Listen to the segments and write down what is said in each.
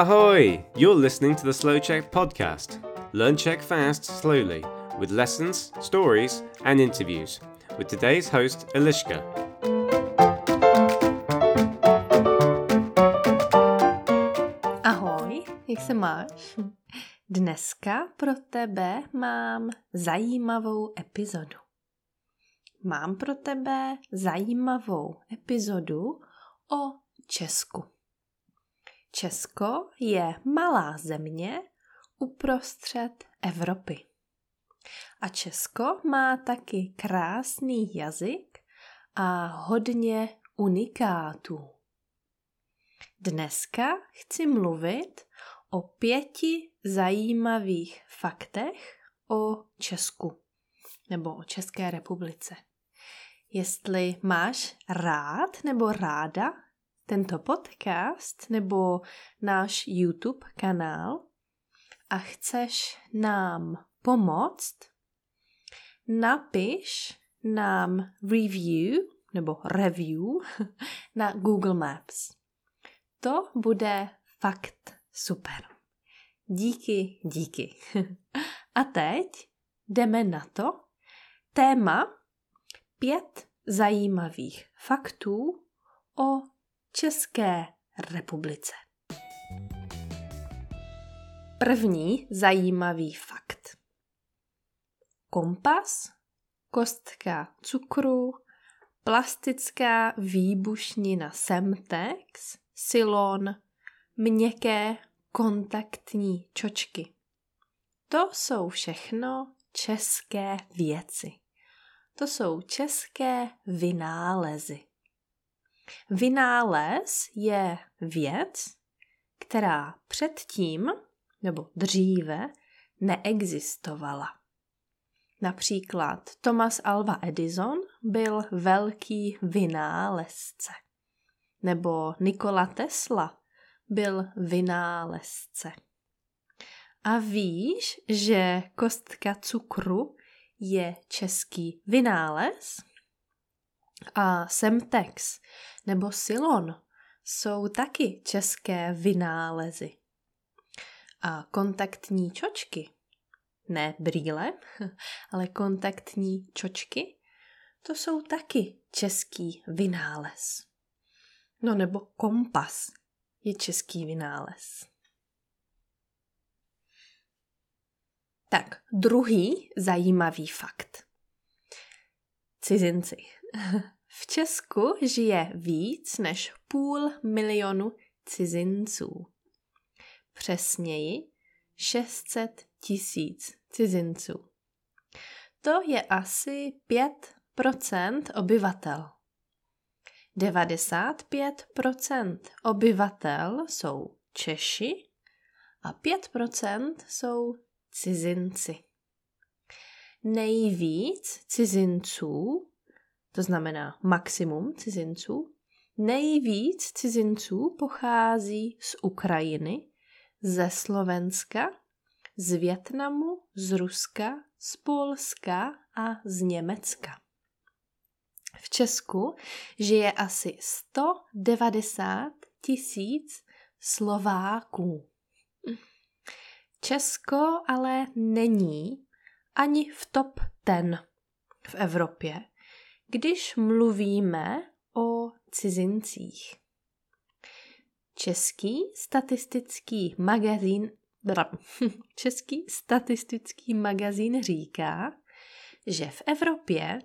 Ahoy! You're listening to the Slow Check podcast. Learn Czech fast, slowly, with lessons, stories, and interviews. With today's host, Eliška. Ahoj, jak se máš? Dneska pro tebe mám zajímavou epizodu. Mám pro tebe zajímavou epizodu o Česku. Česko je malá země uprostřed Evropy. A Česko má taky krásný jazyk a hodně unikátů. Dneska chci mluvit o pěti zajímavých faktech o Česku nebo o České republice. Jestli máš rád nebo ráda tento podcast nebo náš YouTube kanál a chceš nám pomoct, napiš nám review nebo review na Google Maps. To bude fakt super. Díky, díky. A teď jdeme na to. Téma pět zajímavých faktů o České republice. První zajímavý fakt. Kompas, kostka cukru, plastická výbušnina Semtex, silon, měkké kontaktní čočky. To jsou všechno české věci. To jsou české vynálezy. Vynález je věc, která předtím nebo dříve neexistovala. Například Thomas Alva Edison byl velký vynálezce. Nebo Nikola Tesla byl vynálezce. A víš, že kostka cukru je český vynález? A Semtex nebo Silon jsou taky české vynálezy. A kontaktní čočky, ne brýle, ale kontaktní čočky, to jsou taky český vynález. No nebo kompas je český vynález. Tak, druhý zajímavý fakt. Cizinci. V Česku žije víc než půl milionu cizinců. Přesněji 600 tisíc cizinců. To je asi 5% obyvatel. 95% obyvatel jsou Češi a 5% jsou cizinci. Nejvíc cizinců to znamená maximum cizinců. Nejvíc cizinců pochází z Ukrajiny, ze Slovenska, z Větnamu, z Ruska, z Polska a z Německa. V Česku žije asi 190 tisíc Slováků. Česko ale není ani v top ten v Evropě, když mluvíme o cizincích. Český statistický magazín Český statistický magazín říká, že v Evropě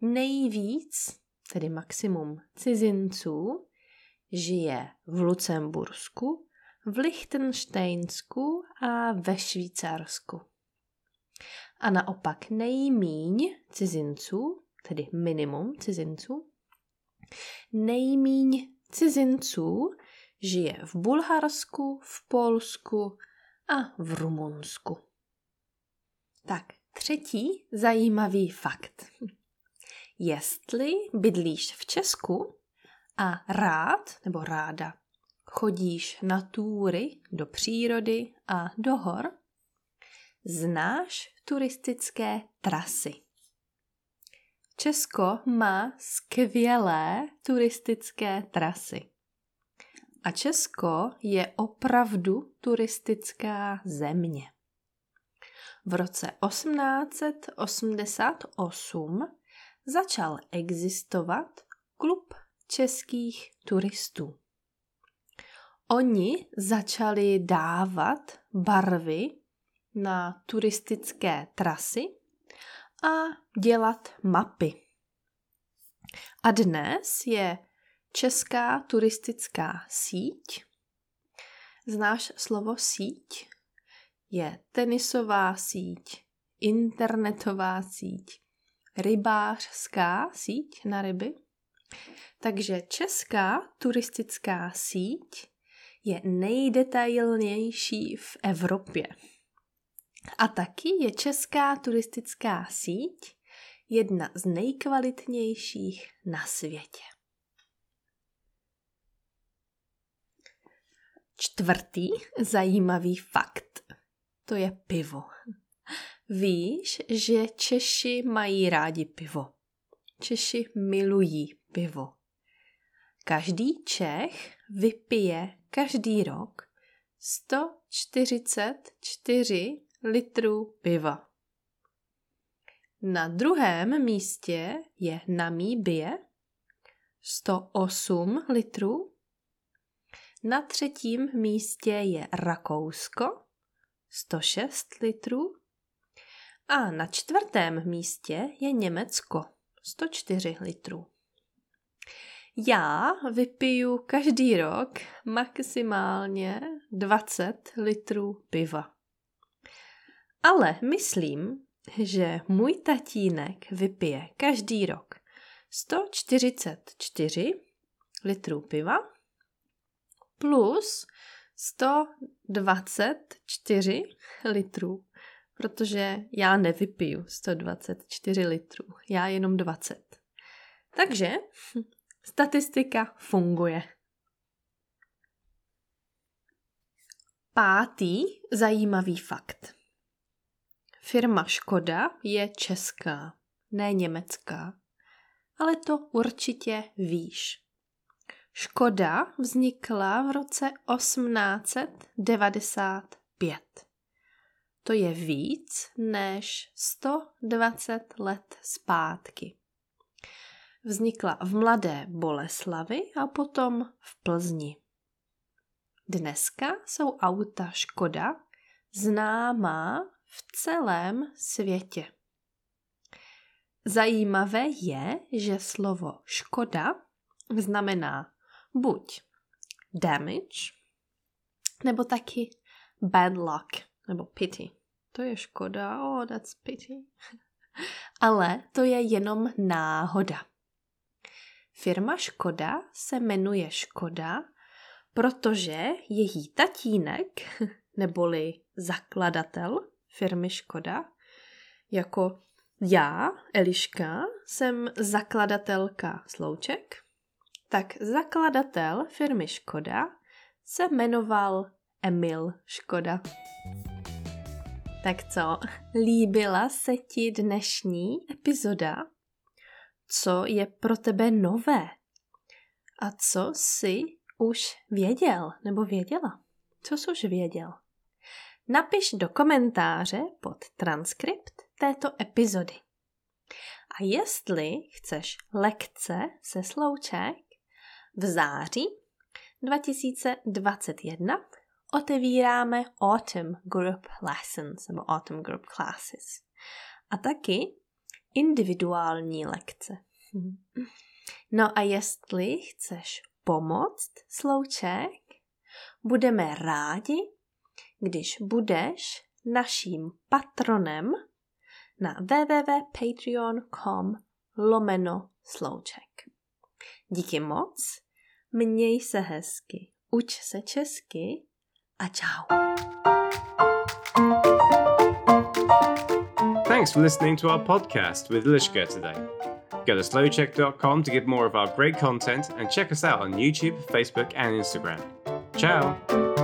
nejvíc, tedy maximum cizinců, žije v Lucembursku, v Lichtensteinsku a ve Švýcarsku. A naopak nejmíň cizinců tedy minimum cizinců. Nejmíň cizinců žije v Bulharsku, v Polsku a v Rumunsku. Tak, třetí zajímavý fakt. Jestli bydlíš v Česku a rád nebo ráda chodíš na túry do přírody a do hor, znáš turistické trasy. Česko má skvělé turistické trasy. A Česko je opravdu turistická země. V roce 1888 začal existovat klub českých turistů. Oni začali dávat barvy na turistické trasy a dělat mapy. A dnes je Česká turistická síť. Znáš slovo síť? Je tenisová síť, internetová síť, rybářská síť na ryby. Takže Česká turistická síť je nejdetailnější v Evropě. A taky je Česká turistická síť jedna z nejkvalitnějších na světě. Čtvrtý zajímavý fakt. To je pivo. Víš, že Češi mají rádi pivo. Češi milují pivo. Každý Čech vypije každý rok 144 litrů piva. Na druhém místě je Namíbie 108 litrů. Na třetím místě je Rakousko 106 litrů. A na čtvrtém místě je Německo 104 litrů. Já vypiju každý rok maximálně 20 litrů piva. Ale myslím, že můj tatínek vypije každý rok 144 litrů piva plus 124 litrů, protože já nevypiju 124 litrů, já jenom 20. Takže statistika funguje. Pátý zajímavý fakt. Firma Škoda je česká, ne německá, ale to určitě víš. Škoda vznikla v roce 1895. To je víc než 120 let zpátky. Vznikla v Mladé Boleslavi a potom v Plzni. Dneska jsou auta Škoda známá v celém světě. Zajímavé je, že slovo škoda znamená buď damage, nebo taky bad luck, nebo pity. To je škoda, oh, that's pity. Ale to je jenom náhoda. Firma Škoda se jmenuje Škoda, protože její tatínek, neboli zakladatel firmy Škoda, jako já, Eliška, jsem zakladatelka Slouček, tak zakladatel firmy Škoda se jmenoval Emil Škoda. Tak co, líbila se ti dnešní epizoda? Co je pro tebe nové? A co jsi už věděl nebo věděla? Co jsi už věděl? Napiš do komentáře pod transkript této epizody. A jestli chceš lekce se slouček, v září 2021 otevíráme Autumn Group Lessons nebo Autumn Group Classes a taky individuální lekce. No a jestli chceš pomoct slouček, budeme rádi, když budeš naším patronem na www.patreon.com lomeno slouček. Díky moc, měj se hezky, uč se česky a čau. Thanks for listening to our podcast with Lishka today. Go to slowcheck.com to get more of our great content and check us out on YouTube, Facebook, and Instagram. Ciao!